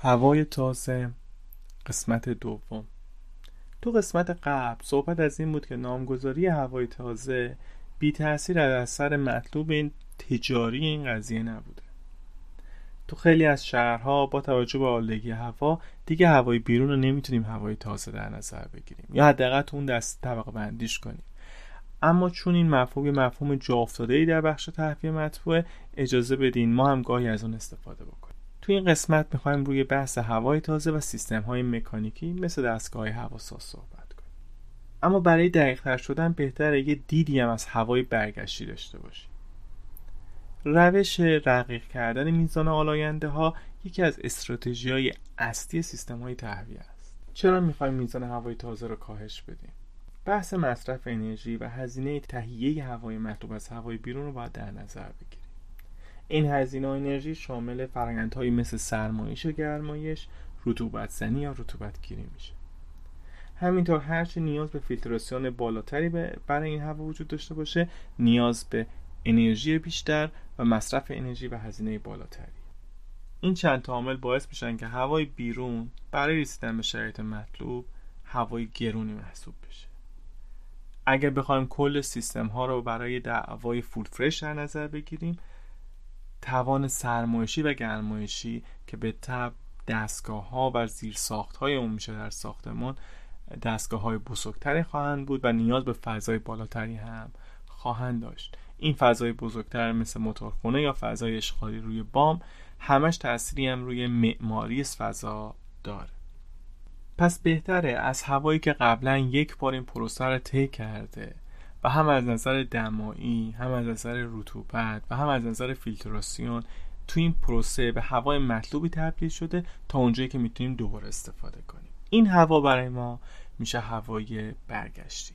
هوای تازه. قسمت دوم. تو قسمت قبل صحبت از این بود که نامگذاری هوای تازه بی تاثیر از اثر مطلوب این تجاری این قضیه نبوده. تو خیلی از شهرها با توجه به آلودگی هوا دیگه هوای بیرون رو نمی‌تونیم هوای تازه در نظر بگیریم یا حداقل اون دست طبقه بندیش کنیم. اما چون این مفهوم مفهوم جا افتاده ای در بخش تحویه مطبوعه اجازه بدین ما هم گاهی از اون استفاده بکنیم. توی این قسمت می‌خوایم روی بحث هوای تازه و سیستم های مکانیکی مثل دستگاه هواساز صحبت کنیم. اما برای دقیق شدن بهتره یه دیدی هم از هوای برگشتی داشته باشیم. روش رقیق کردن میزان آلاینده ها یکی از استراتژی های اصلی سیستم های تهویه است. چرا می‌خوایم میزان هوای تازه رو کاهش بدیم؟ بحث مصرف انرژی و هزینه تهیه هوای مطلوب از هوای بیرون رو باید در نظر بگیریم. این هزینه انرژی شامل فرآیندهایی مثل سرمایش و گرمایش رطوبت زنی یا رطوبت گیری میشه. همینطور هرچه نیاز به فیلتراسیون بالاتری برای این هوا وجود داشته باشه نیاز به انرژی بیشتر و مصرف انرژی و هزینه بالاتری. این چند عامل باعث میشن که هوای بیرون برای رسیدن به شرایط مطلوب هوای گرونی محسوب بشه. اگر بخوایم کل سیستم ها رو برای دعوای فول فرش در نظر بگیریم توان سرمایشی و گرمایشی که به تب دستگاه ها و زیر ساخت های اون میشه در ساختمان دستگاه های بزرگتری خواهند بود و نیاز به فضای بالاتری هم خواهند داشت. این فضای بزرگتر مثل موتورخونه یا فضای اشغالی روی بام همش تأثیری هم روی معماری فضا داره. پس بهتره از هوایی که قبلا یک بار این پروسه رو طی کرده هم از نظر دمایی هم از نظر رطوبت و هم از نظر فیلتراسیون تو این پروسه به هوای مطلوبی تبدیل شده تا اونجایی که می‌تونیم دوباره استفاده کنیم. این هوا برای ما میشه هوای برگشتی.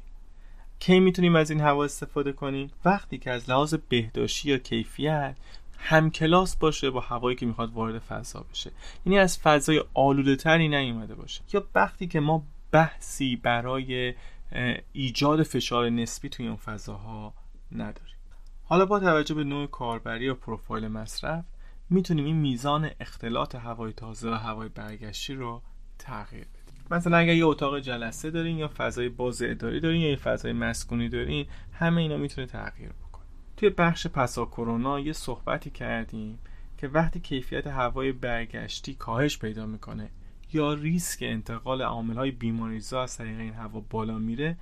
کی می‌تونیم از این هوا استفاده کنیم؟ وقتی که از لحاظ بهداشتی یا کیفیت هم کلاس باشه با هوایی که می‌خواد وارد فضا بشه. یعنی از فضای آلوده تری نیومده باشه. یا وقتی که ما بحثی برای ایجاد فشار نسبی توی اون فضاها نداریم. حالا با توجه به نوع کاربری و پروفایل مصرف می‌تونیم این میزان اختلاط هوای تازه و هوای برگشتی رو تغییر بدیم. مثلا اگر یه اتاق جلسه دارین یا فضای باز اداری دارین یا یه فضای مسکونی دارین همه اینا می‌تونه تغییر بکنه. توی بخش پسا کرونا یه صحبتی کردیم که وقتی کیفیت هوای برگشتی کاهش پیدا می‌کنه. یا ریسک انتقال های بیماریزا از طریق این هوا بالا میره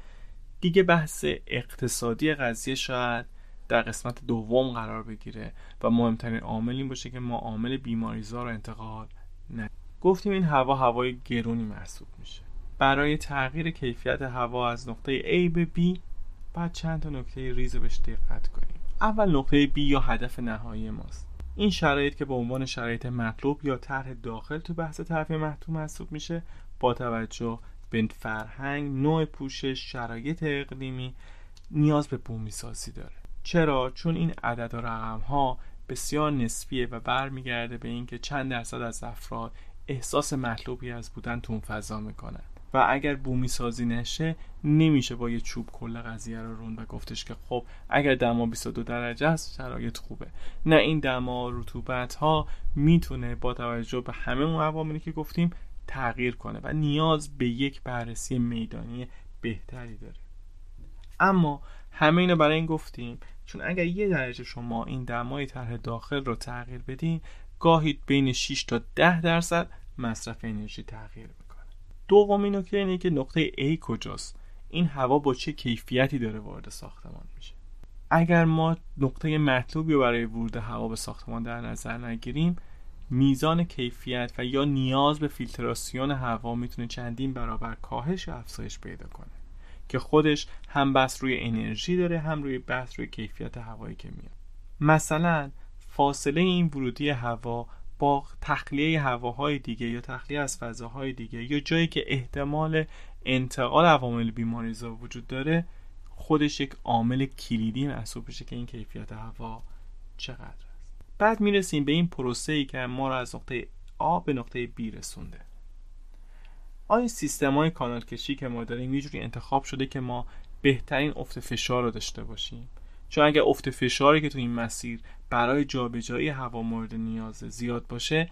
دیگه بحث اقتصادی قضیه شاید در قسمت دوم قرار بگیره و مهمترین عامل این باشه که ما عامل بیماریزا رو انتقال نه گفتیم این هوا هوای گرونی محسوب میشه. برای تغییر کیفیت هوا از نقطه A به B بعد چند تا نکته ریز بهش دقت کنیم. اول نقطه B یا هدف نهایی ماست. این شرایط که به عنوان شرایط مطلوب یا طرح داخل تو بحث طرف محتوم محسوب میشه با توجه به فرهنگ نوع پوشش شرایط اقلیمی نیاز به بومی سازی داره. چرا؟ چون این عدد و رقم ها بسیار نسبیه و برمیگرده به اینکه چند درصد از افراد احساس مطلوبی از بودن تو اون فضا می‌کنن. و اگر بومی سازی نشه نمیشه با یه چوب کل قضیه رو رون و گفتش که خب اگر دما 22 درجه است شرایط خوبه. نه این دما رطوبت ها می‌تونه با توجه به همه اون عواملی که گفتیم تغییر کنه و نیاز به یک بررسی میدانی بهتری داره. اما همه اینو برای این گفتیم چون اگر یه درجه شما این دمای طرح داخل رو تغییر بدین گاهی بین 6 تا 10 درصد مصرف انرژی تغییر دومین نکته اینه که نقطه A کجاست؟ این هوا با چه کیفیتی داره وارد ساختمان میشه؟ اگر ما نقطه مطلوبی برای ورود هوا به ساختمان در نظر نگیریم میزان کیفیت و یا نیاز به فیلتراسیون هوا می‌تونه چندین برابر کاهش یا افزایش پیدا کنه که خودش هم بس روی انرژی داره هم روی بحث روی کیفیت هوایی که میاد. مثلا فاصله این ورودی هوا با تخلیه هواهای دیگه یا تخلیه از فضاهای دیگه یا جایی که احتمال انتقال عوامل بیماریزا وجود داره خودش یک عامل کلیدی محسوب بشه که این کیفیت هوا چقدر است. بعد می‌رسیم به این پروسه ای که ما رو از نقطه آ به نقطه B رسونده. آیا سیستم های کانال کشی که ما داریم یه انتخاب شده که ما بهترین افت فشار رو داشته باشیم؟ چون اگر افت فشاری که تو این مسیر برای جابجایی هوا مورد نیاز زیاد باشه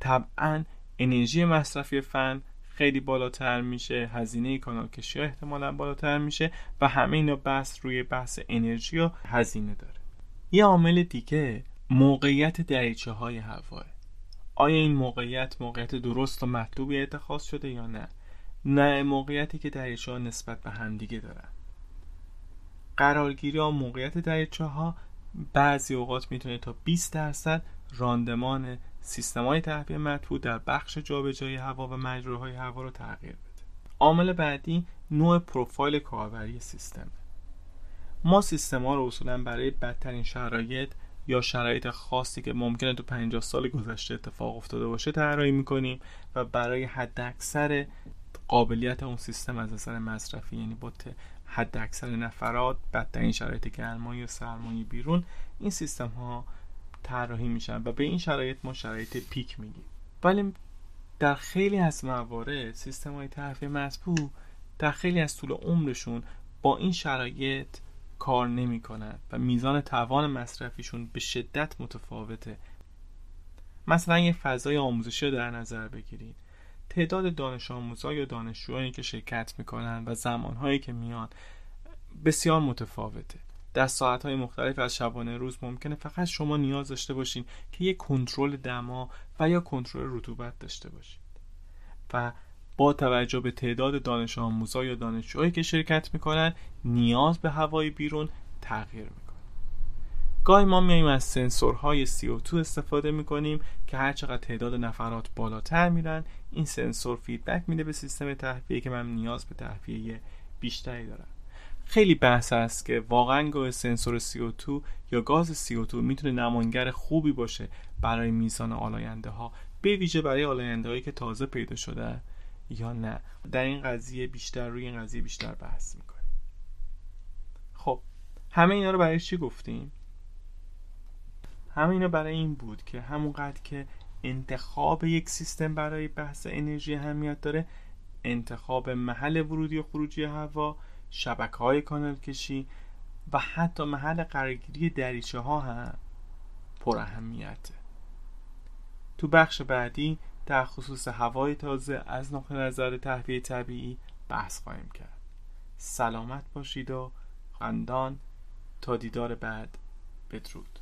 طبعا انرژی مصرفی فن خیلی بالاتر میشه هزینه کانال کشی ها احتمالا بالاتر میشه و همه اینا بحث روی بحث انرژی و هزینه داره. یه عامل دیگه موقعیت دریچه های هواه. آیا این موقعیت موقعیت درست و مطلوبی اتخاذ شده یا نه؟ نه موقعیتی که دریچه ها نسبت به همدیگه دارن. قرارگیری ها موقعیت دریچه ها بعضی اوقات می‌تونه تا 20 درصد راندمان سیستم های تهویه مطبوع در بخش جابجایی هوا و مجروهای هوا رو تغییر بده. عامل بعدی نوع پروفایل کاربری سیستم. ما سیستم ها رو اصولا برای بدترین شرایط یا شرایط خاصی که ممکنه تو 50 سال گذشته اتفاق افتاده باشه طراحی می‌کنیم و برای حد اکثر قابلیت اون سیستم از نظر مصرفی یعنی با حد اکثر نفرات بدترین شرایط گرمایی و سرمایی بیرون این سیستم ها طراحی میشن و به این شرایط ما شرایط پیک میگیم. ولی در خیلی از موارد سیستم های تحفیه مطبوع در خیلی از طول عمرشون با این شرایط کار نمی‌کنن و میزان توان مصرفیشون به شدت متفاوته. مثلا یه فضای آموزشی رو در نظر بگیرید تعداد دانش آموزا یا دانشجوهایی که شرکت می‌کنن و زمانهایی که میان بسیار متفاوته. در ساعتهای مختلف از شبانه روز ممکنه فقط شما نیاز داشته باشین که یک کنترل دما و یا کنترل رطوبت داشته باشید و با توجه به تعداد دانش آموزا یا دانشجوهایی که شرکت می‌کنن نیاز به هوای بیرون تغییر می‌کنه. گاهی ما میایم از سنسورهای CO2 استفاده می‌کنیم که هر چقدر تعداد نفرات بالاتر میرن این سنسور feedback میده به سیستم تهویه که من نیاز به تهویه بیشتری دارم. خیلی بحث است که واقعا گاه سنسور CO2 یا گاز CO2 می‌تونه نمایانگر خوبی باشه برای میزان آلاینده ها به ویژه برای آلاینده هایی که تازه پیدا شده یا نه. در این قضیه بیشتر روی این قضیه بیشتر بحث می‌کنیم. خب همه اینا رو برای چی گفتیم؟ همه اینا برای این بود که همونقدر که انتخاب یک سیستم برای بحث انرژی اهمیت داره انتخاب محل ورودی و خروجی هوا شبکه های کانال کشی و حتی محل قرارگیری دریچه ها هم پر اهمیته تو بخش بعدی در خصوص هوای تازه از نقطه نظر تهویه طبیعی بحث خواهیم کرد. سلامت باشید و خندان. تا دیدار بعد. بدرود.